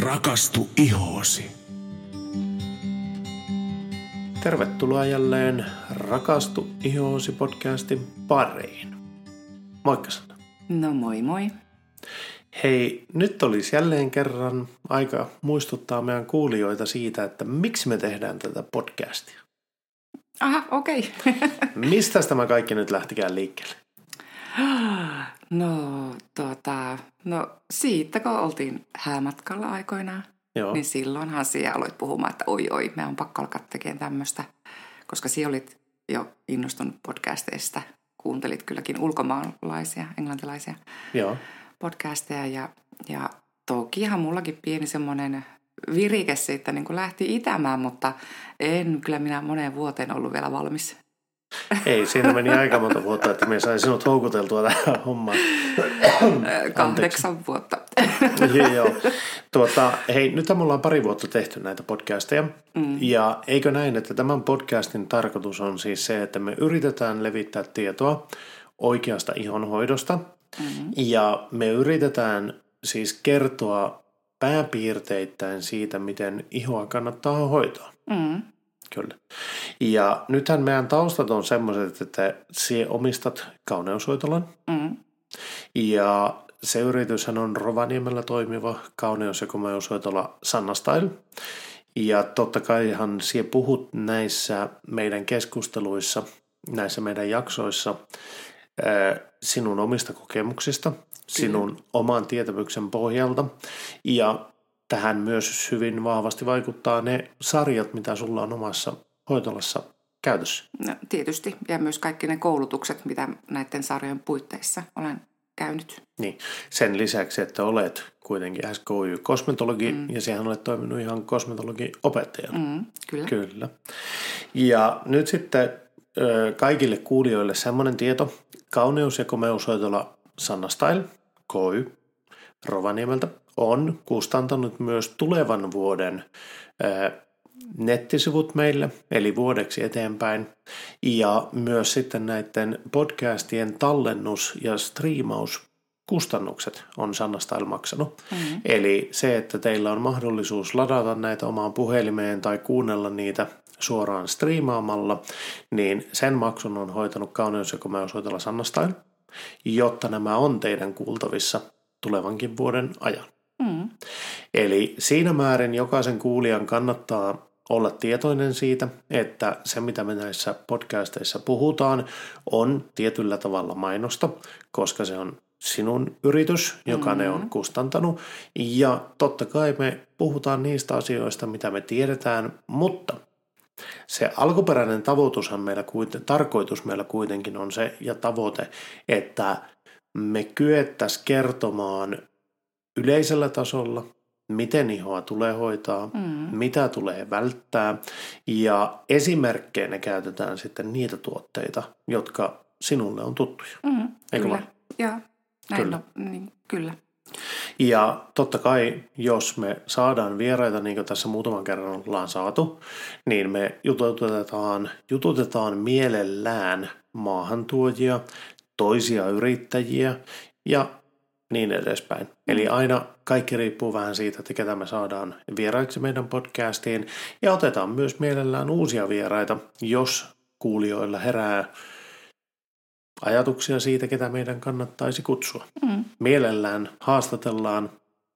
Rakastu ihoosi. Tervetuloa jälleen Rakastu ihoosi podcastin pariin. Moikka Sanna. No moi moi. Hei, nyt olisi jälleen kerran aika muistuttaa meidän kuulijoita siitä, että miksi me tehdään tätä podcastia. Aha, okei. Okay. Mistä tämä kaikki nyt lähtikään liikkeelle? No, tuota, no siitä kun oltiin häämatkalla aikoinaan, Joo. niin silloinhan siellä aloit puhumaan, että oi oi, me on pakko alkaa tekemään tämmöistä. Koska siellä olit jo innostunut podcasteista, kuuntelit kylläkin ulkomaalaisia, englantilaisia Joo. podcasteja ja, ja tokihan mullakin pieni semmoinen virike siitä niin kuin lähti itämään, mutta en kyllä minä moneen vuoteen ollut vielä valmis. Ei, siinä meni aika monta vuotta, että me sain sinut houkuteltua tähän hommaan. Kahdeksan vuotta. Joo, joo. Tuota, hei, nyt me ollaan pari vuotta tehty näitä podcasteja. Mm. Ja eikö näin, että tämän podcastin tarkoitus on siis se, että me yritetään levittää tietoa oikeasta ihonhoidosta. Mm-hmm. Ja me yritetään siis kertoa pääpiirteittäin siitä, miten ihoa kannattaa hoitaa. Mm. Kyllä. Ja nythän meidän taustat on semmoiset, että sinä omistat kauneushoitolan. Mm. Ja se yrityshän on Rovaniemellä toimiva kauneus- ja komeushoitola Sanna Style. Ja totta kaihan sie puhut näissä meidän keskusteluissa, näissä meidän jaksoissa sinun omista kokemuksista, sinun oman tietämyksen pohjalta. Ja tähän myös hyvin vahvasti vaikuttaa ne sarjat, mitä sulla on omassa hoitolassa käytössä. No, tietysti. Ja myös kaikki ne koulutukset, mitä näiden sarjojen puitteissa olen käynyt. Niin, sen lisäksi, että olet kuitenkin SKY-kosmetologi mm. ja sehän olet toiminut ihan kosmetologi-opettajana. Mm, kyllä. Kyllä. Ja nyt sitten ö, kaikille kuulijoille semmoinen tieto. Kauneus- ja komeushoitola Sanna Style, KY, Rovaniemeltä, on kustantanut myös tulevan vuoden nettisivut meille, eli vuodeksi eteenpäin. Ja myös sitten näiden podcastien tallennus- ja striimauskustannukset on Sanna Style maksanut. Mm-hmm. Eli se, että teillä on mahdollisuus ladata näitä omaan puhelimeen tai kuunnella niitä suoraan striimaamalla, niin sen maksun on hoitanut kauneus- ja komeushoitola Sanna Style, jotta nämä on teidän kuultavissa tulevankin vuoden ajan. Mm. Eli siinä määrin jokaisen kuulijan kannattaa olla tietoinen siitä, että se mitä me näissä podcasteissa puhutaan on tietyllä tavalla mainosta, koska se on sinun yritys, joka mm-hmm. ne on kustantanut. Ja totta kai me puhutaan niistä asioista, mitä me tiedetään, mutta se alkuperäinen tavoitushan meillä tarkoitus meillä kuitenkin on se ja tavoite, että me kyettäisiin kertomaan yleisellä tasolla, miten ihoa tulee hoitaa, mm. mitä tulee välttää ja esimerkkeinä käytetään sitten niitä tuotteita, jotka sinulle on tuttuja. Mm, Eikö kyllä. vaan? Joo, näin Kyllä. kyllä. No, niin, kyllä. Ja totta kai, jos me saadaan vieraita, niin kuin tässä muutaman kerran ollaan saatu, niin me jututetaan, jututetaan mielellään maahantuojia, toisia yrittäjiä ja niin edespäin. Eli aina kaikki riippuu vähän siitä, että ketä me saadaan vieraiksi meidän podcastiin. Ja otetaan myös mielellään uusia vieraita, jos kuulijoilla herää ajatuksia siitä, ketä meidän kannattaisi kutsua. Mm. Mielellään haastatellaan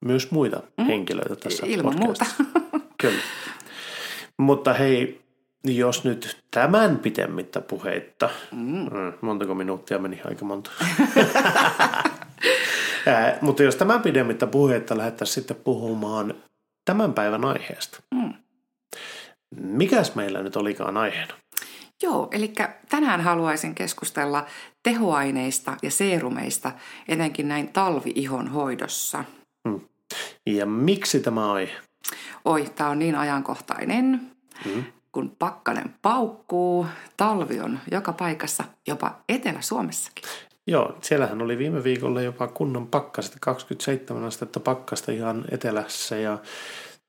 myös muita mm. henkilöitä tässä Ilman muuta. podcastissa. Kyllä. Mutta hei, jos nyt tämän pitemmittä puheitta, Mm. mm, montako minuuttia meni, aika monta. Ää, mutta jos tämän pidemmittä puheitta lähdettäisiin sitten puhumaan tämän päivän aiheesta. Mm. Mikäs meillä nyt olikaan aiheena? Joo, eli tänään haluaisin keskustella tehoaineista ja seerumeista, etenkin näin talvi-ihon hoidossa. Ja miksi tämä aihe? Oi, tämä on niin ajankohtainen, Mm. kun pakkanen paukkuu, talvi on joka paikassa, jopa Etelä-Suomessakin. Joo, siellähän oli viime viikolla jopa kunnon pakkasta, 27 astetta pakkasta ihan etelässä ja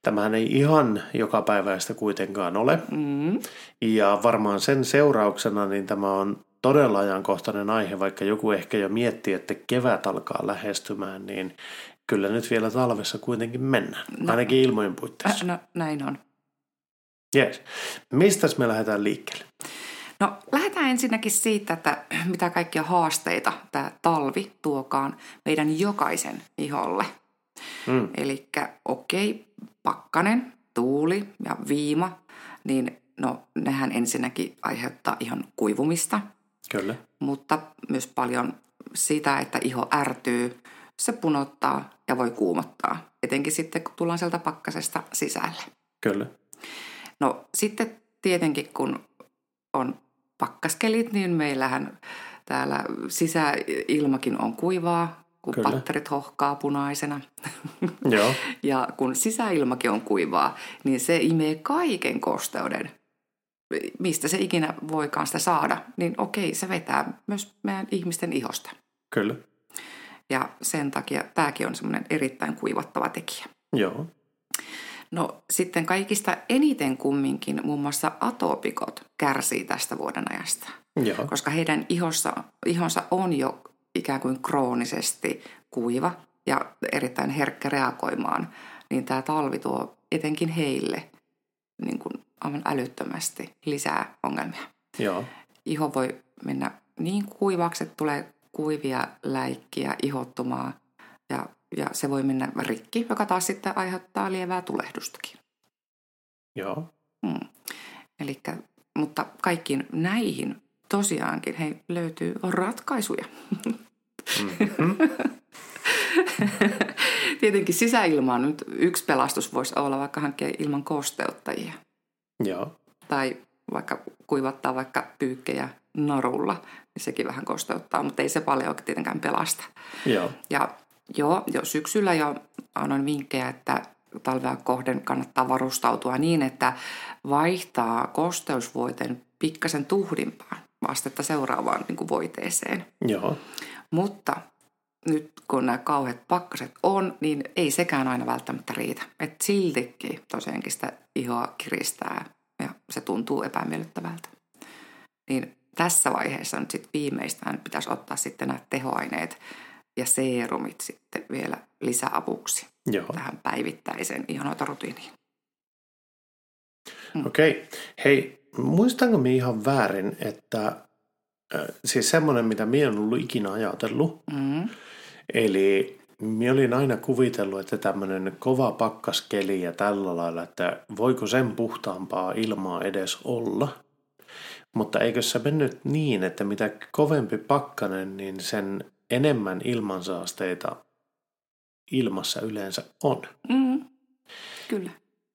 tämähän ei ihan joka päiväistä kuitenkaan ole. Mm. Ja varmaan sen seurauksena niin tämä on todella ajankohtainen aihe, vaikka joku ehkä jo miettii, että kevät alkaa lähestymään, niin kyllä nyt vielä talvessa kuitenkin mennään, No. ainakin ilmojen puitteissa. Äh, no näin on. Yes. Mistäs me lähdetään liikkeelle? No lähdetään ensinnäkin siitä, että mitä kaikkia haasteita tämä talvi tuokaan meidän jokaisen iholle. Mm. Eli okei, pakkanen, tuuli ja viima, niin no nehän ensinnäkin aiheuttaa ihon kuivumista, Kyllä, mutta myös paljon sitä, että iho ärtyy, se punottaa ja voi kuumottaa, etenkin sitten kun tullaan sieltä pakkasesta sisälle. kyllä. No sitten tietenkin kun on pakkaskelit, niin meillähän täällä sisäilmakin on kuivaa, kun Kyllä. patterit hohkaa punaisena. Joo, Ja kun sisäilmakin on kuivaa, niin se imee kaiken kosteuden, mistä se ikinä voikaan sitä saada. Niin okei, se vetää myös meidän ihmisten ihosta. kyllä. Ja sen takia tämäkin on semmoinen erittäin kuivattava tekijä. Joo, No sitten kaikista eniten kumminkin muun muassa atopikot kärsii tästä vuoden ajasta, joo, koska heidän ihossa, ihonsa on jo ikään kuin kroonisesti kuiva ja erittäin herkkä reagoimaan, niin tämä talvi tuo etenkin heille niin kuin aivan älyttömästi lisää ongelmia. joo, Iho voi mennä niin kuivaksi, että tulee kuivia läikkiä, ihottumaa ja, ja se voi mennä rikki, joka taas sitten aiheuttaa lievää tulehdustakin. joo. Hmm. Elikkä, mutta kaikkiin näihin tosiaankin hei, löytyy ratkaisuja. Mm-hmm. Tietenkin sisäilma on nyt yksi pelastus voisi olla vaikka hankkia ilman kosteuttajia. Joo, Tai vaikka kuivattaa vaikka pyykkejä narulla, niin sekin vähän kosteuttaa, mutta ei se paljon tietenkään pelasta. joo, Ja joo, jo syksyllä jo annoin vinkkejä, että talvea kohden kannattaa varustautua niin, että vaihtaa kosteusvoiteen pikkasen tuhdimpaan vastetta seuraavaan niin kuin voiteeseen. joo, Mutta nyt kun nämä kauheat pakkaset on, niin ei sekään aina välttämättä riitä. Et siltikin tosiaankin sitä ihoa kiristää ja se tuntuu epämiellyttävältä. Niin tässä vaiheessa nyt sitten viimeistään pitäisi ottaa sitten nämä tehoaineet ja seerumit sitten vielä lisäavuksi joo. tähän päivittäiseen ihonhoitorutiiniin. Mm. Okei. Hei, muistanko minä ihan väärin, että äh, siis semmoinen, mitä minä en ollut ikinä ajatellut, Mm. eli minä olin aina kuvitellut, että tämmöinen kova pakkaskeli ja tällä lailla, että voiko sen puhtaampaa ilmaa edes olla. Mutta eikö se mennyt niin, että mitä kovempi pakkanen, niin sen enemmän ilmansaasteita ilmassa yleensä on. Mm. Kyllä.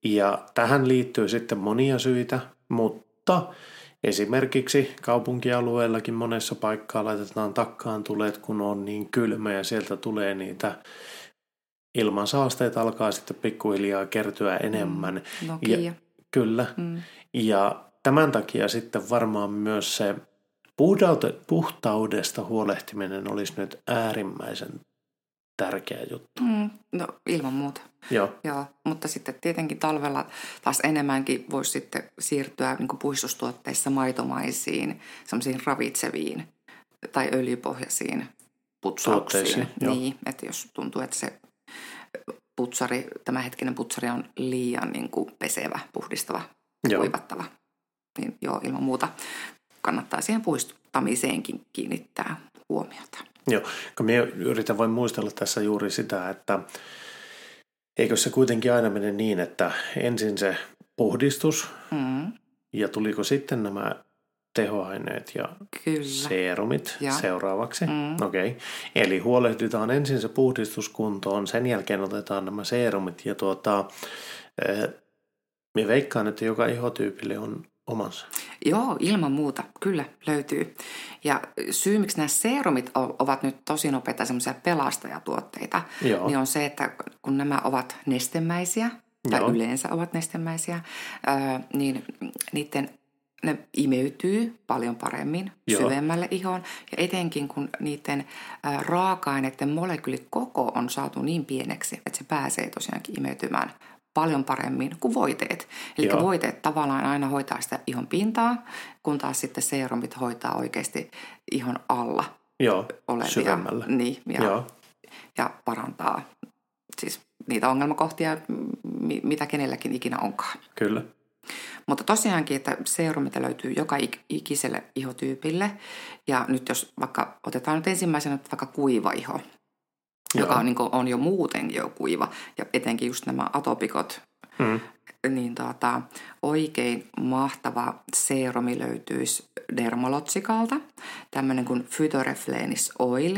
Ja tähän liittyy sitten monia syitä, mutta esimerkiksi kaupunkialueellakin monessa paikkaa laitetaan takkaan tulet, kun on niin kylmä ja sieltä tulee niitä ilmansaasteita alkaa sitten pikkuhiljaa kertyä enemmän. Nokia. Ja, kyllä. Mm. Ja tämän takia sitten varmaan myös se puhtaudesta huolehtiminen olisi nyt äärimmäisen tärkeä juttu. Mm. No ilman muuta. Joo, Joo, mutta sitten tietenkin talvella taas enemmänkin voisi sitten siirtyä niin puistustuotteissa maitomaisiin, semmoisiin ravitseviin tai öljypohjaisiin putsauksiin. Niin, että jos tuntuu, että se putsari, tämä hetkinen putsari on liian niin kuin pesevä, puhdistava, Joo. kuivattava, niin joo, ilman muuta kannattaa siihen puistamiseenkin kiinnittää huomiota. Joo, kun minä yritän vain muistella tässä juuri sitä, että eikö se kuitenkin aina mene niin, että ensin se puhdistus Mm, ja tuliko sitten nämä tehoaineet ja kyllä. seerumit Ja. seuraavaksi. Mm. Okei, okay. eli huolehditaan ensin se puhdistus kuntoon, sen jälkeen otetaan nämä seerumit ja tuota, eh, minä veikkaan, että joka ihotyypille on omansa. Joo, ilman muuta, kyllä löytyy. Ja syy, miksi nämä seerumit ovat nyt tosi nopeita semmoisia pelastajatuotteita, Joo. niin on se, että kun nämä ovat nestemäisiä, tai Joo. yleensä ovat nestemäisiä, niin niiden ne imeytyy paljon paremmin Joo. syvemmälle ihoon. Ja etenkin kun niiden raaka-aineiden molekyylit koko on saatu niin pieneksi, että se pääsee tosiaankin imeytymään paljon paremmin kuin voiteet. Eli Joo. voiteet tavallaan aina hoitaa sitä ihon pintaa, kun taas sitten seerumit hoitaa oikeasti ihon alla Joo, olevia. syvemmällä. Niin, ja, Joo, ja parantaa niitä ongelmakohtia, mitä kenelläkin ikinä onkaan. Kyllä. Mutta tosiaankin, että seerumita löytyy joka ikiselle ihotyypille. Ja nyt jos vaikka otetaan nyt ensimmäisenä vaikka kuiva iho, Joo. joka on, niin kuin, on jo muuten jo kuiva, ja etenkin just nämä atopikot, mm. niin tuota, oikein mahtava seerumi löytyisi Dermalotsikalta, tämmöinen kuin Phytoreflenis Oil,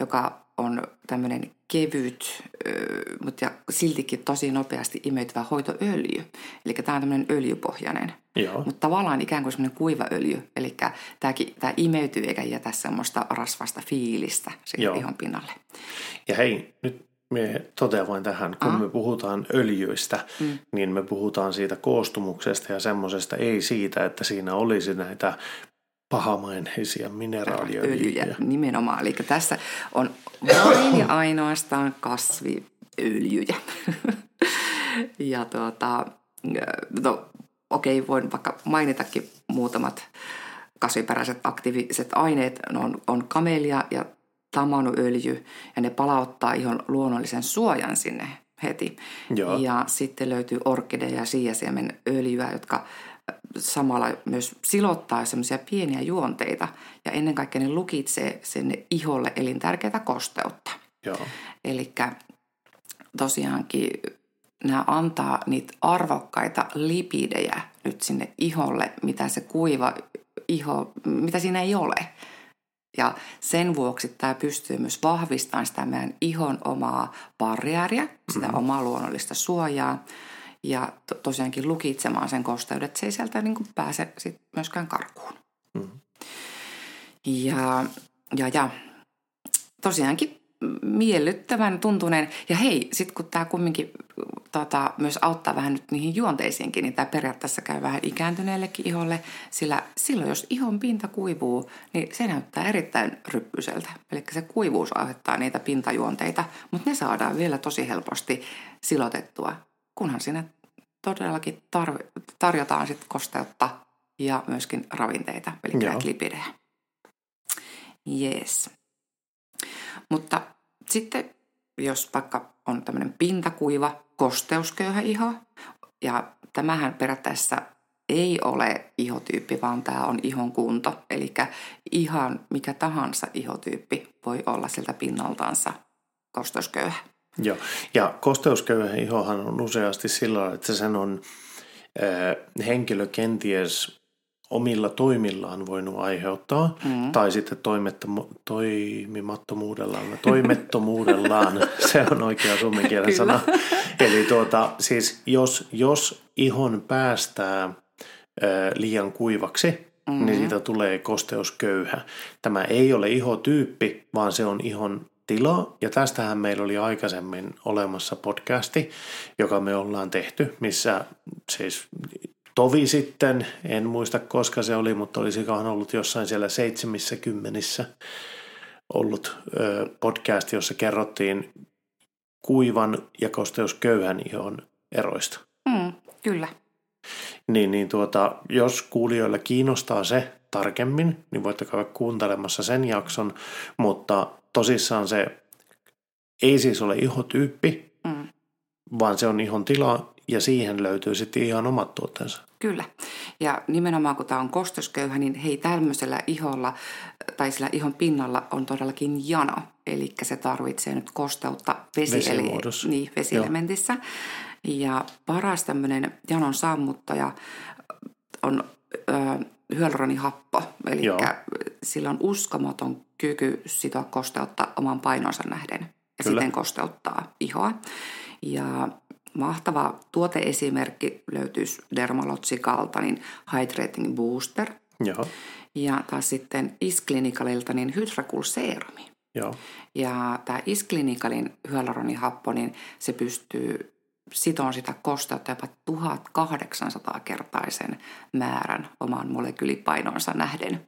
joka on tämmöinen kevyt, mutta siltikin tosi nopeasti imeytyvä hoitoöljy. Eli tämä on tämmöinen öljypohjainen. Joo. Mutta tavallaan ikään kuin semmoinen kuiva öljy. Eli tämä imeytyy eikä jätä semmoista rasvasta fiilistä siihen ihon pinnalle. Ja hei, nyt me totean vain tähän, kun Aha. me puhutaan öljyistä, mm. niin me puhutaan siitä koostumuksesta ja semmoisesta, ei siitä, että siinä olisi näitä pahamaineisia mineraaliöljyjä. Öljyjä, nimenomaan. Eli tässä on vain ja ainoastaan kasviöljyjä. ja tuota, no, okei, voin vaikka mainitakin muutamat kasviperäiset aktiiviset aineet. Ne on, on kamelia ja tamanuöljy ja ne palauttaa ihon luonnollisen suojan sinne heti. Joo. Ja sitten löytyy orkidea ja siasiemen öljyä, jotka samalla myös silottaa semmoisia pieniä juonteita ja ennen kaikkea ne lukitsee sinne iholle elintärkeää kosteutta. Eli tosiaankin nämä antaa niitä arvokkaita lipidejä nyt sinne iholle, mitä se kuiva iho, mitä siinä ei ole. Ja sen vuoksi tämä pystyy myös vahvistamaan sitä meidän ihon omaa barriäriä, sitä mm-hmm. omaa luonnollista suojaa ja to, tosiaankin lukitsemaan sen kosteudet, se ei sieltä niin kuin pääse sit myöskään karkuun. Mm. Ja, ja, ja tosiaankin miellyttävän tuntuneen. Ja hei, sitten kun tämä kumminkin tota, myös auttaa vähän nyt niihin juonteisiinkin, niin tämä periaatteessa käy vähän ikääntyneellekin iholle, sillä silloin jos ihon pinta kuivuu, niin se näyttää erittäin ryppyseltä. Eli se kuivuus aiheuttaa niitä pintajuonteita, mutta ne saadaan vielä tosi helposti silotettua kunhan sinne todellakin tar- tarjotaan sit kosteutta ja myöskin ravinteita, eli Joo. lipidejä. Yes. Mutta sitten jos vaikka on tämmöinen pintakuiva, kosteusköyhä iho, ja tämähän periaatteessa ei ole ihotyyppi, vaan tämä on ihon kunto. Eli ihan mikä tahansa ihotyyppi voi olla siltä pinnaltansa kosteusköyhä. Joo, ja kosteusköyhän ihohan on useasti sillä että sen on äh, henkilö kenties omilla toimillaan voinut aiheuttaa, mm. tai sitten toimimattomuudellaan, toimettomuudellaan, se on oikea suomenkielen sana. Eli tuota, siis jos, jos ihon päästää äh, liian kuivaksi, mm-hmm. niin siitä tulee kosteusköyhä. Tämä ei ole ihotyyppi, vaan se on ihon tila. Ja tästähän meillä oli aikaisemmin olemassa podcasti, joka me ollaan tehty, missä siis tovi sitten, en muista koska se oli, mutta olisikohan ollut jossain siellä seitsemässä kymmenissä ollut podcast, jossa kerrottiin kuivan ja kosteusköyhän ihon eroista. Mm, kyllä. Niin, niin tuota, jos kuulijoilla kiinnostaa se tarkemmin, niin voitte käydä kuuntelemassa sen jakson, mutta tosissaan se ei siis ole ihotyyppi, mm. vaan se on ihon tila ja siihen löytyy sitten ihan omat tuotteensa. Kyllä. Ja nimenomaan kun tämä on kostosköyhä, niin hei tämmöisellä iholla tai sillä ihon pinnalla on todellakin jano. Eli se tarvitsee nyt kosteutta vesi, eli, niin, vesielementissä. Ja paras tämmöinen janon sammuttaja on ö, hyaluronihappo. Eli sillä on uskomaton kyky sitoa kosteutta oman painonsa nähden ja Kyllä. siten kosteuttaa ihoa. Ja mahtava tuoteesimerkki löytyisi Dermalotsikalta, niin Hydrating Booster. Joo. Ja taas sitten Isklinicalilta niin Hydrakul Serumi. Joo. Ja tämä Isklinicalin hyaluronihappo, niin se pystyy sitoon sitä kosteutta jopa 1800 kertaisen määrän oman molekyylipainonsa nähden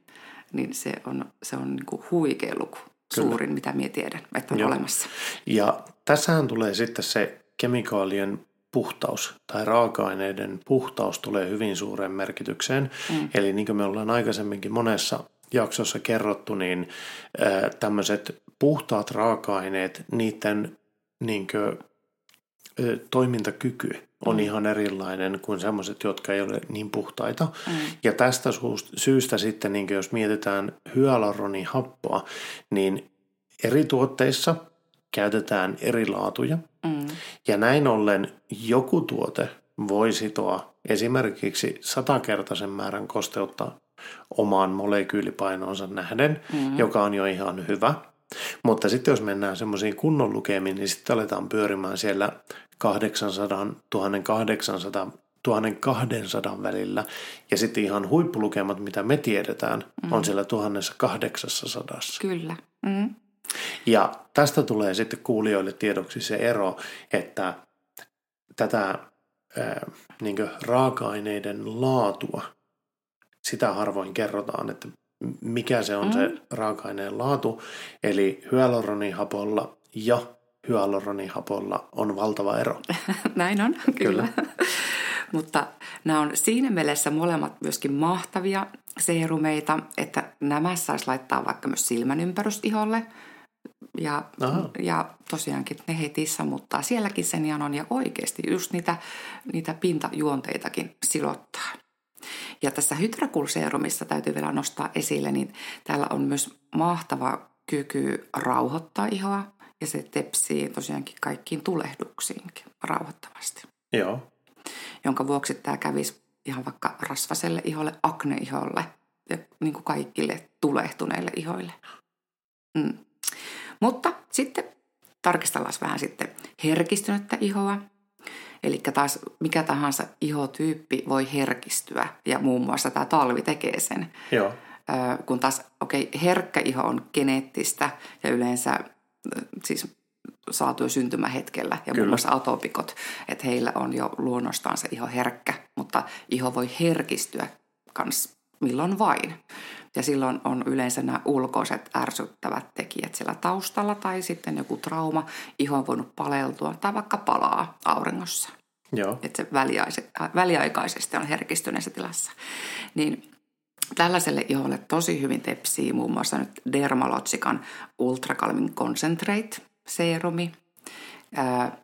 niin se on, se on niin kuin huikea luku. Kyllä. Suurin, mitä minä tiedän, että on Joo. olemassa. Ja tässähän tulee sitten se kemikaalien puhtaus tai raaka-aineiden puhtaus tulee hyvin suureen merkitykseen. Mm. Eli niin kuin me ollaan aikaisemminkin monessa jaksossa kerrottu, niin tämmöiset puhtaat raaka-aineet, niiden niin kuin toimintakyky on mm. ihan erilainen kuin sellaiset, jotka ei ole niin puhtaita. Mm. Ja tästä syystä sitten, niin jos mietitään hyaluronihappoa, niin eri tuotteissa käytetään eri laatuja. Mm. Ja näin ollen joku tuote voi sitoa esimerkiksi satakertaisen määrän kosteutta omaan molekyylipainoonsa nähden, mm. joka on jo ihan hyvä. Mutta sitten jos mennään semmoisiin kunnon lukemiin, niin sitten aletaan pyörimään siellä 800, 1800, 1200 välillä. Ja sitten ihan huippulukemat, mitä me tiedetään, mm. on siellä 1800. Kyllä. Mm. Ja tästä tulee sitten kuulijoille tiedoksi se ero, että tätä ää, niin raaka-aineiden laatua, sitä harvoin kerrotaan, että mikä se on mm. se raaka-aineen laatu. Eli hyaluronihapolla ja hyaluronihapolla on valtava ero. Näin on, kyllä. kyllä. Mutta nämä on siinä mielessä molemmat myöskin mahtavia seerumeita, että nämä saisi laittaa vaikka myös silmän ympärystiholle. Ja, ja tosiaankin ne heti sammuttaa sielläkin sen janon ja oikeasti just niitä, niitä pintajuonteitakin silottaa. Ja tässä hydrakulseerumissa täytyy vielä nostaa esille, niin täällä on myös mahtava kyky rauhoittaa ihoa ja se tepsii tosiaankin kaikkiin tulehduksiinkin rauhoittavasti. Joo. Jonka vuoksi tämä kävisi ihan vaikka rasvaselle iholle, akneiholle ja niin kuin kaikille tulehtuneille ihoille. Mm. Mutta sitten tarkistellaan vähän sitten herkistynyttä ihoa. Eli taas mikä tahansa ihotyyppi voi herkistyä ja muun muassa tämä talvi tekee sen. Joo. kun taas, okei, okay, herkkä iho on geneettistä ja yleensä siis saatu jo syntymähetkellä ja Kyllä. muun muassa atopikot, että heillä on jo luonnostaan se iho herkkä, mutta iho voi herkistyä kans milloin vain. Ja silloin on yleensä nämä ulkoiset ärsyttävät tekijät siellä taustalla tai sitten joku trauma, iho on voinut paleltua tai vaikka palaa auringossa. Joo. Että se väliaikaisesti on herkistyneessä tilassa. Niin tällaiselle iholle tosi hyvin tepsii muun muassa nyt Dermalogican Ultra Calming Concentrate serumi.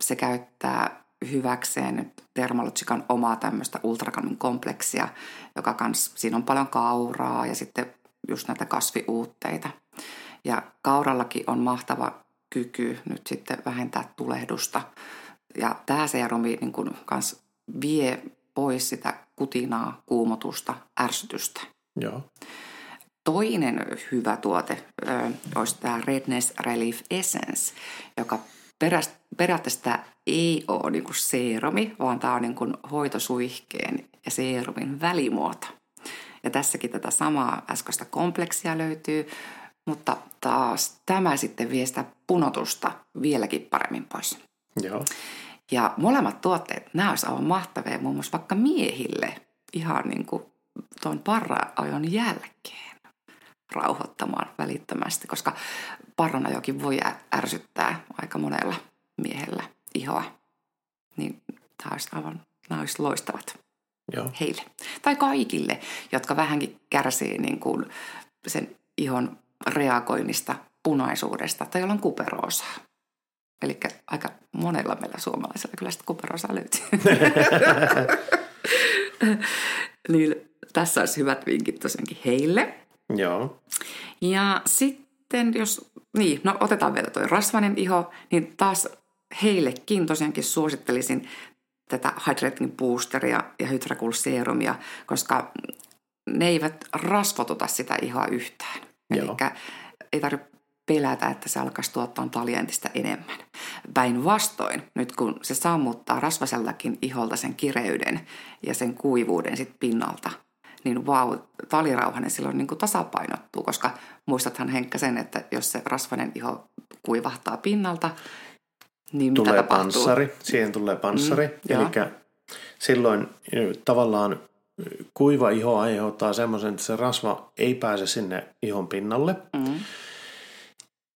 Se käyttää hyväkseen nyt Dermalogican omaa tämmöistä ultrakalmin kompleksia, joka kans, siinä on paljon kauraa ja sitten just näitä kasviuutteita. Ja kaurallakin on mahtava kyky nyt sitten vähentää tulehdusta. Ja tämä serumi niin kun kans vie pois sitä kutinaa, kuumotusta, ärsytystä. Joo. Toinen hyvä tuote ö, olisi tämä Redness Relief Essence, joka periaatteessa tämä ei ole niin kuin seerumi, vaan tämä on niin kuin hoitosuihkeen ja seerumin välimuoto. Ja tässäkin tätä samaa äskeistä kompleksia löytyy, mutta taas tämä sitten vie sitä punotusta vieläkin paremmin pois. Joo. Ja molemmat tuotteet, nämä olisi aivan mahtavia muun muassa vaikka miehille ihan niin kuin tuon parra-ajon jälkeen rauhoittamaan välittömästi, koska parranajokin voi ärsyttää aika monella miehellä ihoa. Niin tämä olisi aivan, nämä olisi loistavat Joo. heille. Tai kaikille, jotka vähänkin kärsii niin kuin sen ihon reagoinnista, punaisuudesta tai jolla on kuperoosaa. Eli aika monella meillä suomalaisella kyllä sitä kuperoosaa löytyy. niin tässä olisi hyvät vinkit tosiaankin heille. Joo. Ja sitten jos, niin, no otetaan vielä tuo rasvainen iho, niin taas heillekin tosiaankin suosittelisin tätä Hydrating Boosteria ja Hydracul Serumia, koska ne eivät rasvotuta sitä ihoa yhtään. Eli ei tarvitse pelätä, että se alkaisi tuottaa talia entistä enemmän. Päinvastoin, nyt kun se sammuttaa rasvasellakin iholta sen kireyden ja sen kuivuuden sit pinnalta, niin vau, talirauhanen silloin niin kuin tasapainottuu, koska muistathan Henkka sen, että jos se rasvainen iho kuivahtaa pinnalta, niin tulee panssari, siihen tulee panssari. Mm, Eli silloin tavallaan kuiva iho aiheuttaa semmoisen, että se rasva ei pääse sinne ihon pinnalle. Mm.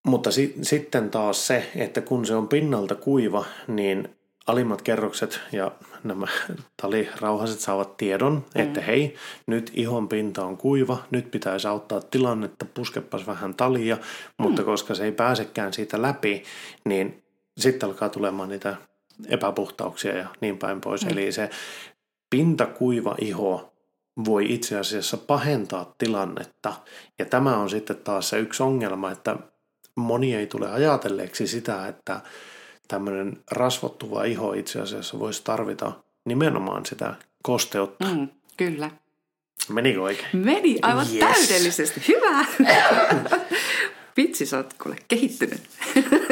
Mutta si- sitten taas se, että kun se on pinnalta kuiva, niin alimmat kerrokset ja nämä talirauhaset saavat tiedon, mm. että hei, nyt ihon pinta on kuiva, nyt pitäisi auttaa tilannetta, puskepas vähän talia, mutta mm. koska se ei pääsekään siitä läpi, niin sitten alkaa tulemaan niitä epäpuhtauksia ja niin päin pois. Mm. Eli se pintakuiva iho voi itse asiassa pahentaa tilannetta. Ja tämä on sitten taas se yksi ongelma, että moni ei tule ajatelleeksi sitä, että tämmöinen rasvottuva iho itse asiassa voisi tarvita nimenomaan sitä kosteutta. Mm, kyllä. Menikö oikein? Meni aivan yes. täydellisesti. Hyvä. Vitsi, sä oot kuule kehittynyt.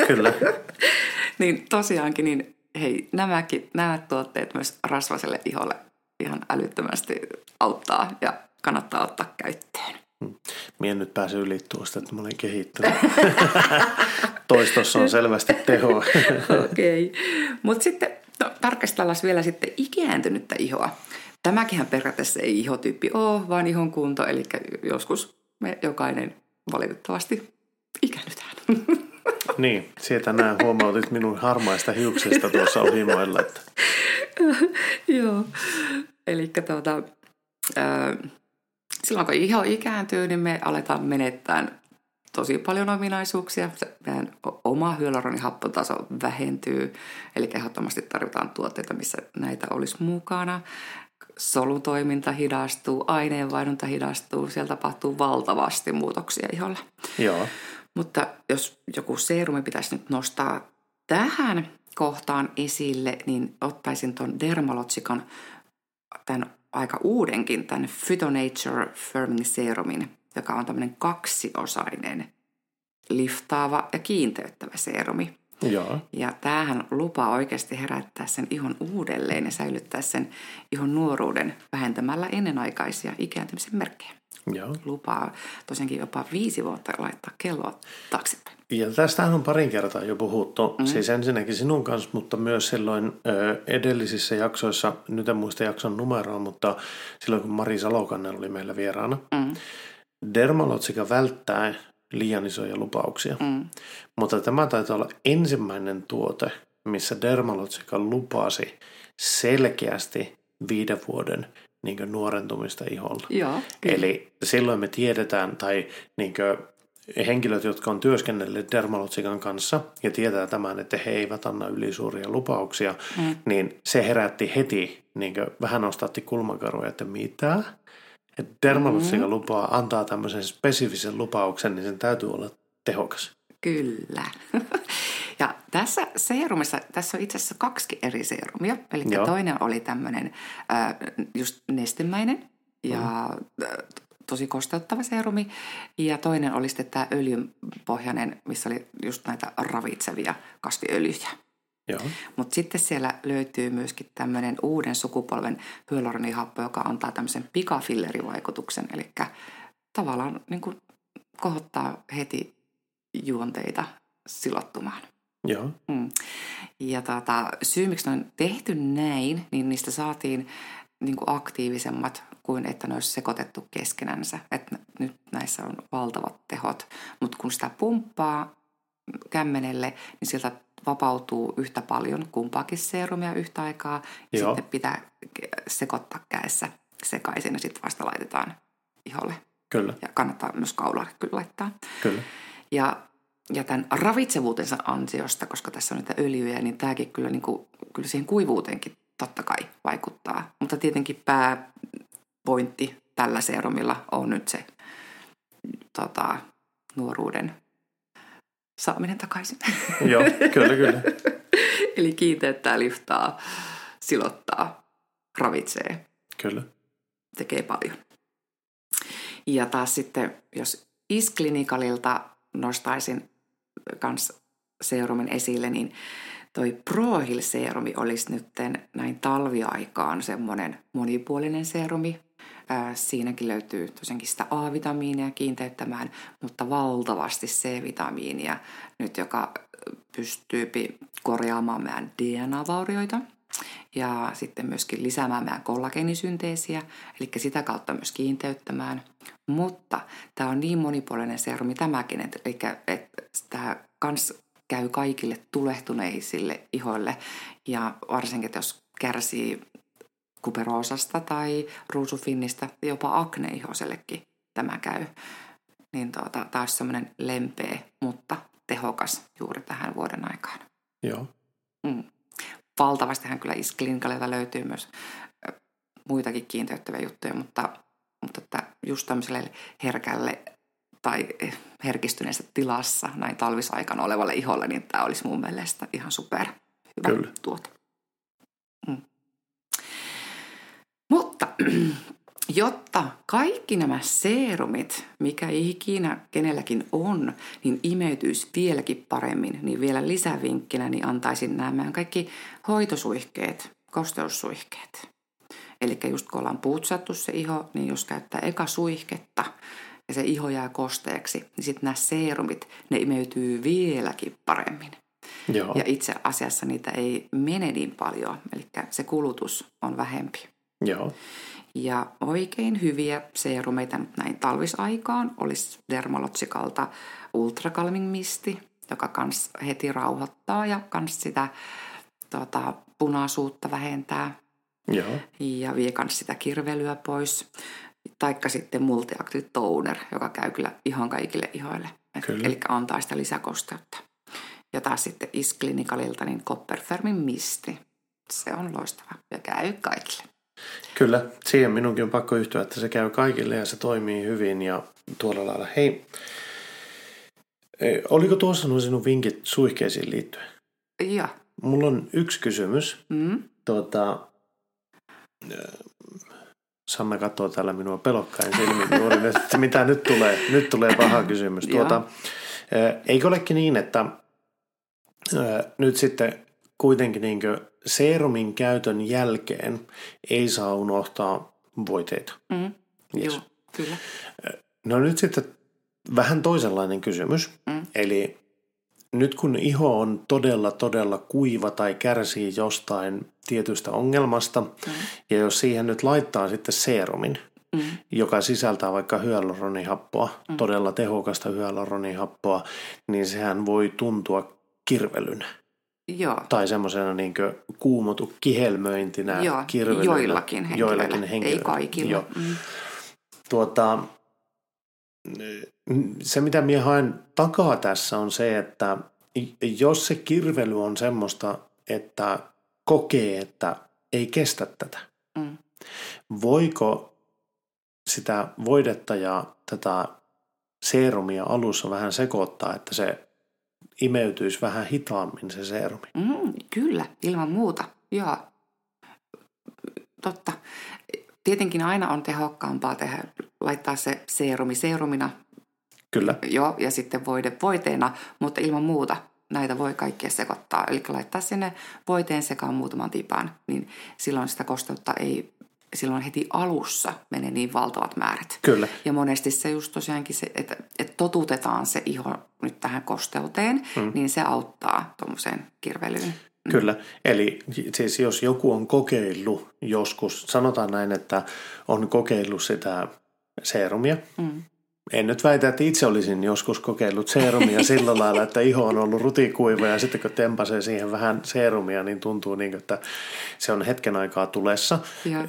Kyllä. niin tosiaankin, niin hei, nämäkin, nämä tuotteet myös rasvaselle iholle ihan älyttömästi auttaa ja kannattaa ottaa käyttöön. Hmm. Mie nyt pääse yli tuosta, että mä olen kehittynyt. Toistossa on selvästi teho. Okei. Okay. Mutta sitten no, tarkastellaan vielä sitten ikääntynyttä ihoa. Tämäkin periaatteessa ei ihotyyppi ole, vaan ihon kunto, eli joskus me jokainen valitettavasti ikäännytään. Niin, sieltä näin huomautit minun harmaista hiuksista tuossa ohimoilla. Että... Joo, eli tuota, silloin kun iho ikääntyy, niin me aletaan menettää tosi paljon ominaisuuksia. Meidän oma hyaluronihappotaso vähentyy, eli ehdottomasti tarvitaan tuotteita, missä näitä olisi mukana. Solutoiminta hidastuu, aineenvaihdunta hidastuu, siellä tapahtuu valtavasti muutoksia iholle. Joo. Mutta jos joku seerumi pitäisi nyt nostaa tähän kohtaan esille, niin ottaisin tuon Dermalotsikan tämän aika uudenkin, tämän Phytonature Firming Serumin, joka on tämmöinen kaksiosainen liftaava ja kiinteyttävä serumi. Joo. Ja tämähän lupaa oikeasti herättää sen ihon uudelleen ja säilyttää sen ihon nuoruuden vähentämällä ennenaikaisia ikääntymisen merkkejä. Joo. Lupaa tosiaankin jopa viisi vuotta laittaa kelloa taaksepäin. Ja tästähän on parin kertaa jo puhuttu, mm. siis ensinnäkin sinun kanssa, mutta myös silloin ö, edellisissä jaksoissa, nyt en muista jakson numeroa, mutta silloin kun Mari Salokannen oli meillä vieraana. Mm. Dermalotsika välttää liian isoja lupauksia. Mm. Mutta tämä taitaa olla ensimmäinen tuote, missä Dermalotsika lupasi selkeästi viiden vuoden niin nuorentumista iholla. Joo, Eli silloin me tiedetään, tai niin henkilöt, jotka on työskennelleet Dermalotsikan kanssa ja tietää tämän, että he eivät anna ylisuuria lupauksia, mm. niin se herätti heti, niin vähän nostatti kulmakaroja, että mitä? Että Dermalotsika mm. lupaa antaa tämmöisen spesifisen lupauksen, niin sen täytyy olla tehokas. Kyllä. Ja tässä seerumissa, tässä on itse asiassa kaksi eri seerumia. Eli Joo. toinen oli tämmöinen äh, just nestemäinen ja mm. tosi kosteuttava seerumi. Ja toinen oli sitten tämä öljynpohjainen, missä oli just näitä ravitsevia kasviöljyjä. Mutta sitten siellä löytyy myöskin tämmöinen uuden sukupolven hyaluronihappo, joka antaa tämmöisen pikafillerivaikutuksen. Eli tavallaan niin kuin kohottaa heti juonteita silottumaan. Joo. Mm. Ja tota, syy, miksi ne on tehty näin, niin niistä saatiin niin kuin aktiivisemmat kuin että ne olisi sekoitettu keskenänsä. Että nyt näissä on valtavat tehot. Mutta kun sitä pumppaa kämmenelle, niin sieltä vapautuu yhtä paljon kumpaakin seerumia yhtä aikaa. Ja Joo. sitten pitää sekoittaa käessä sekaisin ja sitten vasta laitetaan iholle. Kyllä. Ja kannattaa myös kaulalle kyllä laittaa. Kyllä. Ja ja tämän ravitsevuutensa ansiosta, koska tässä on niitä öljyjä, niin tämäkin kyllä, niin kuin, kyllä siihen kuivuuteenkin totta kai vaikuttaa. Mutta tietenkin pääpointti tällä serumilla on nyt se tota, nuoruuden saaminen takaisin. Joo, kyllä, kyllä. Eli kiinteyttää, liftaa, silottaa, ravitsee. Kyllä. Tekee paljon. Ja taas sitten, jos Isklinikalilta nostaisin kans seerumin esille, niin toi ProHeal-seerumi olisi nyt näin talviaikaan semmoinen monipuolinen seerumi. siinäkin löytyy tosiaankin sitä A-vitamiinia kiinteyttämään, mutta valtavasti C-vitamiinia nyt, joka pystyy korjaamaan meidän DNA-vaurioita ja sitten myöskin lisäämään meidän kollageenisynteesiä, eli sitä kautta myös kiinteyttämään. Mutta tämä on niin monipuolinen serumi tämäkin, että, eli, että tämä kans käy kaikille tulehtuneisille ihoille ja varsinkin, jos kärsii kuperoosasta tai ruusufinnistä, jopa akneihosellekin tämä käy. Niin tuota, taas semmoinen lempeä, mutta tehokas juuri tähän vuoden aikaan. Joo. Mm. Valtavastihan kyllä Isklinkaleilta löytyy myös muitakin kiinteyttäviä juttuja, mutta, mutta että just tämmöiselle herkälle tai herkistyneessä tilassa näin talvisaikana olevalle iholle, niin tämä olisi mun mielestä ihan super hyvä Kyllä. tuote. Mm. Mutta jotta kaikki nämä seerumit, mikä ikinä kenelläkin on, niin imeytyisi vieläkin paremmin, niin vielä lisävinkkinä niin antaisin nämä kaikki hoitosuihkeet, kosteussuihkeet. Eli just kun ollaan putsattu se iho, niin jos käyttää eka suihketta ja se iho jää kosteeksi, niin sitten nämä seerumit, ne imeytyy vieläkin paremmin. Joo, Ja itse asiassa niitä ei mene niin paljon, eli se kulutus on vähempi. joo, Ja oikein hyviä seerumeita nyt näin talvisaikaan olisi Dermalotsikalta Ultra Calming Misti, joka kans heti rauhoittaa ja kans sitä tota, punaisuutta vähentää joo, ja vie kans sitä kirvelyä pois. Taikka sitten Multiactive Toner, joka käy kyllä ihan kaikille ihoille. Kyllä. Eli antaa sitä lisäkosteutta. Ja taas sitten Isklinikalilta niin Copperfermin misti. Se on loistava ja käy kaikille. Kyllä, siihen minunkin on pakko yhtyä, että se käy kaikille ja se toimii hyvin ja tuolla lailla. Hei, eh, oliko tuossa nuo sinun vinkit suihkeisiin liittyen? Ja, Mulla on yksi kysymys. mm, Tuota, eh, Sanna katsoo täällä minua pelokkain silmin juuri nyt, että mitä nyt tulee. Nyt tulee paha kysymys. Joo. Tuota, eh, eikö olekin niin, että nyt sitten kuitenkin niin seerumin käytön jälkeen ei saa unohtaa voiteita? mm, Yes. joo, kyllä. No nyt sitten vähän toisenlainen kysymys. Mm. Eli nyt kun iho on todella, todella kuiva tai kärsii jostain tietystä ongelmasta, Mm. ja jos siihen nyt laittaa sitten seerumin, Mm, joka sisältää vaikka hyaluronihappoa, mm. todella tehokasta hyaluronihappoa, niin sehän voi tuntua kirvelynä. Joo, Tai semmoisena niin kuumotu kihelmöintinä, joo. kirvelynä. joillakin henkilöillä. Joillakin Ei henkilöillä. kaikilla. Joo. Mm, Tuota, se, mitä minä haen takaa tässä on se, että jos se kirvely on semmoista, että kokee, että ei kestä tätä, mm, voiko sitä voidetta ja tätä seerumia alussa vähän sekoittaa, että se imeytyisi vähän hitaammin se seerumi? mm, kyllä, ilman muuta. Joo, totta. Tietenkin aina on tehokkaampaa tehdä, laittaa se seerumi seerumina Kyllä, Joo, ja sitten voide voiteena, mutta ilman muuta näitä voi kaikkia sekoittaa. Eli laittaa sinne voiteen sekaan muutaman tipan, niin silloin sitä kosteutta ei, silloin heti alussa menee niin valtavat määrät. kyllä, Ja monesti se just tosiaankin se, että, että totutetaan se iho nyt tähän kosteuteen, mm. niin se auttaa tuommoiseen kirvelyyn. Kyllä, eli siis jos joku on kokeillut joskus, sanotaan näin, että on kokeillut sitä seerumia. Mm. En nyt väitä, että itse olisin joskus kokeillut seerumia sillä lailla, että iho on ollut rutikuiva ja sitten kun tempasee siihen vähän seerumia, niin tuntuu niin, että se on hetken aikaa tulessa. Ja,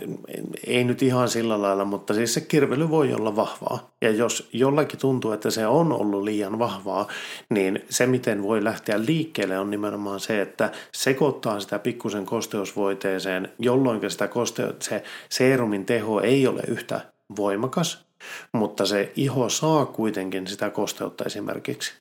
Ei nyt ihan sillä lailla, mutta siis se kirvely voi olla vahvaa. Ja jos jollakin tuntuu, että se on ollut liian vahvaa, niin se miten voi lähteä liikkeelle on nimenomaan se, että sekoittaa sitä pikkusen kosteusvoiteeseen, jolloin sitä koste- se seerumin teho ei ole yhtä voimakas, mutta se iho saa kuitenkin sitä kosteutta esimerkiksi.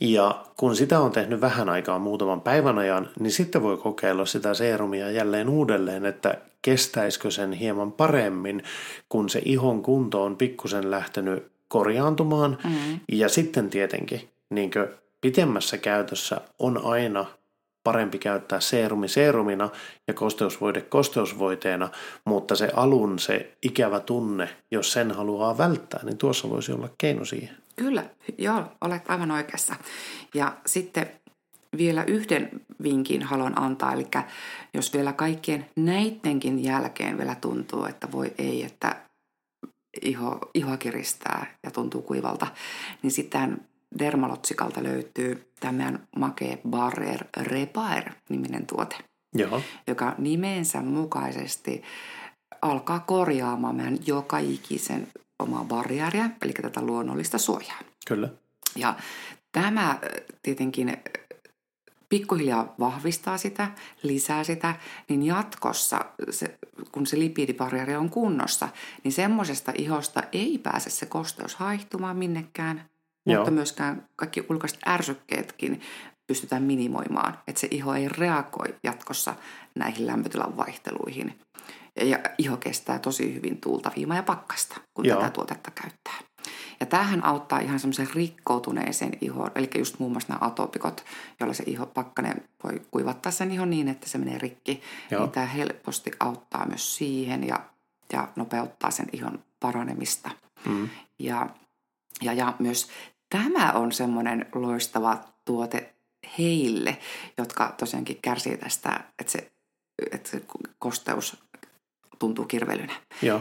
Ja kun sitä on tehnyt vähän aikaa muutaman päivän ajan, niin sitten voi kokeilla sitä seerumia jälleen uudelleen, että kestäisikö sen hieman paremmin, kun se ihon kunto on pikkusen lähtenyt korjaantumaan. mm, Ja sitten tietenkin niin pitemmässä käytössä on aina parempi käyttää seerumi seerumina ja kosteusvoide kosteusvoiteena, mutta se alun se ikävä tunne, jos sen haluaa välttää, niin tuossa voisi olla keino siihen. Kyllä, joo, olet aivan oikeassa. Ja sitten vielä yhden vinkin haluan antaa, eli jos vielä kaikkien näittenkin jälkeen vielä tuntuu, että voi ei, että iho, iho kiristää ja tuntuu kuivalta, niin sitten Dermalotsikalta löytyy tämän Makee Barrier Repair-niminen tuote, Joo, joka nimensä mukaisesti alkaa korjaamaan meidän joka ikisen omaa barriäriä, eli tätä luonnollista suojaa. kyllä. Ja tämä äh, tietenkin äh, pikkuhiljaa vahvistaa sitä, lisää sitä, niin jatkossa, se, kun se lipidibarrieri on kunnossa, niin semmoisesta ihosta ei pääse se kosteus haihtumaan minnekään, Joo. mutta myöskään kaikki ulkoiset ärsykkeetkin pystytään minimoimaan, että se iho ei reagoi jatkossa näihin lämpötilan vaihteluihin. Ja iho kestää tosi hyvin tuulta, viimaa ja pakkasta, kun Joo. tätä tuotetta käyttää. Ja tämähän auttaa ihan semmoisen rikkoutuneeseen ihoon, eli just muun muassa nämä atopikot, joilla se iho pakkanen voi kuivattaa sen ihon niin, että se menee rikki. Joo. Niin tämä helposti auttaa myös siihen ja, ja nopeuttaa sen ihon paranemista. Mm. Ja, ja, ja myös tämä on semmoinen loistava tuote heille, jotka tosiaankin kärsii tästä, että se, että se kosteus tuntuu kirvelynä.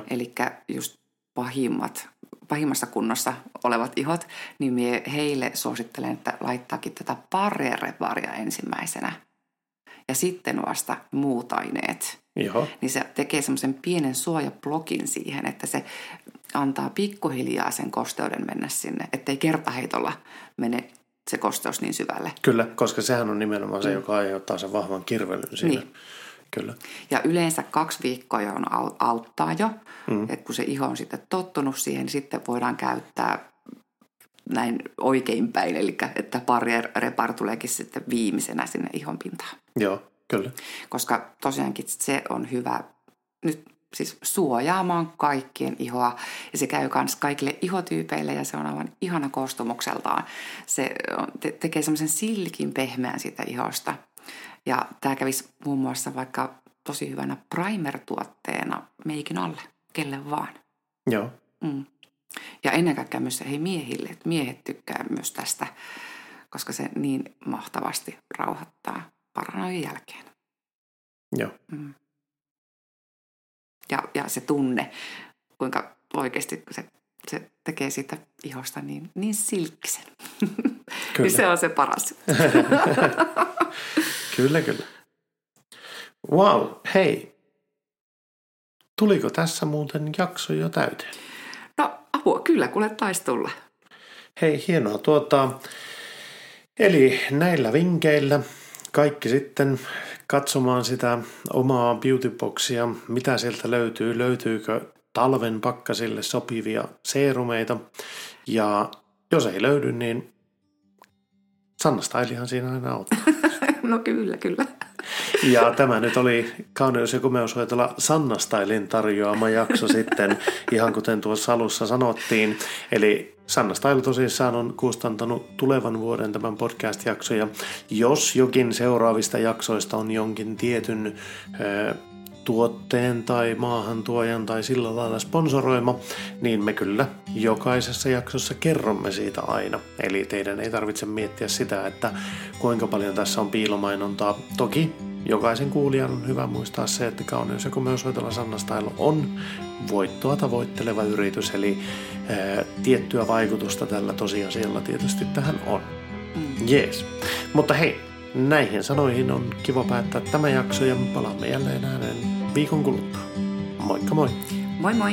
Eli just pahimmat, pahimmassa kunnossa olevat ihot, niin mie heille suosittelen, että laittaakin tätä parereparia ensimmäisenä. Ja sitten vasta muut aineet. Joo. Niin se tekee semmoisen pienen suojablokin siihen, että se antaa pikkuhiljaa sen kosteuden mennä sinne, ettei kertaheitolla mene se kosteus niin syvälle. Kyllä, koska sehän on nimenomaan se, mm. joka aiheuttaa sen vahvan kirvelyn siinä. Niin. Kyllä. Ja yleensä kaksi viikkoa jo on auttaa jo, mm. että kun se iho on sitten tottunut siihen, niin sitten voidaan käyttää näin oikein päin, eli että pari repar tuleekin sitten viimeisenä sinne ihon pintaan. Joo, kyllä. Koska tosiaankin se on hyvä nyt siis suojaamaan kaikkien ihoa. Ja se käy myös kaikille ihotyypeille ja se on aivan ihana koostumukseltaan. Se te- tekee semmoisen silkin pehmeän siitä ihosta. Ja tämä kävisi muun muassa vaikka tosi hyvänä primer-tuotteena meikin alle, kelle vaan. Joo. Mm. Ja ennen kaikkea myös hei miehille, että miehet tykkää myös tästä, koska se niin mahtavasti rauhoittaa paranojen jälkeen. Joo. Mm. Ja, ja se tunne, kuinka oikeasti se, se tekee siitä ihosta niin, niin silkkisen. Kyllä. niin se on se paras. Kyllä, kyllä. Wow, hei. Tuliko tässä muuten jakso jo täyteen? No apua, kyllä, kuule taisi tulla. Hei, hienoa. Tuota, eli näillä vinkkeillä kaikki sitten katsomaan sitä omaa beautyboxia, mitä sieltä löytyy, löytyykö talven pakkasille sopivia seerumeita. Ja jos ei löydy, niin Sanna Stylihan siinä aina auttaa. no kyllä, kyllä. Ja tämä nyt oli Kauneus- ja komeushoitola Sanna Stylin tarjoama jakso sitten, ihan kuten tuossa alussa sanottiin. Eli Sanna Style tosissaan on kustantanut tulevan vuoden tämän podcast-jaksoja. Jos jokin seuraavista jaksoista on jonkin tietyn tuotteen tai maahantuojan tai sillä lailla sponsoroima, niin me kyllä jokaisessa jaksossa kerromme siitä aina. Eli teidän ei tarvitse miettiä sitä, että kuinka paljon tässä on piilomainontaa. Toki jokaisen kuulijan on hyvä muistaa se, että Kauneus ja komeushoitola Sanna Style on voittoa tavoitteleva yritys, eli ää, tiettyä vaikutusta tällä tosiasialla tietysti tähän on. Mm. Jees. Mutta hei, näihin sanoihin on kiva päättää tämä jakso ja palaamme jälleen ääneen viikon kuluttua. Moikka moi! Moi moi!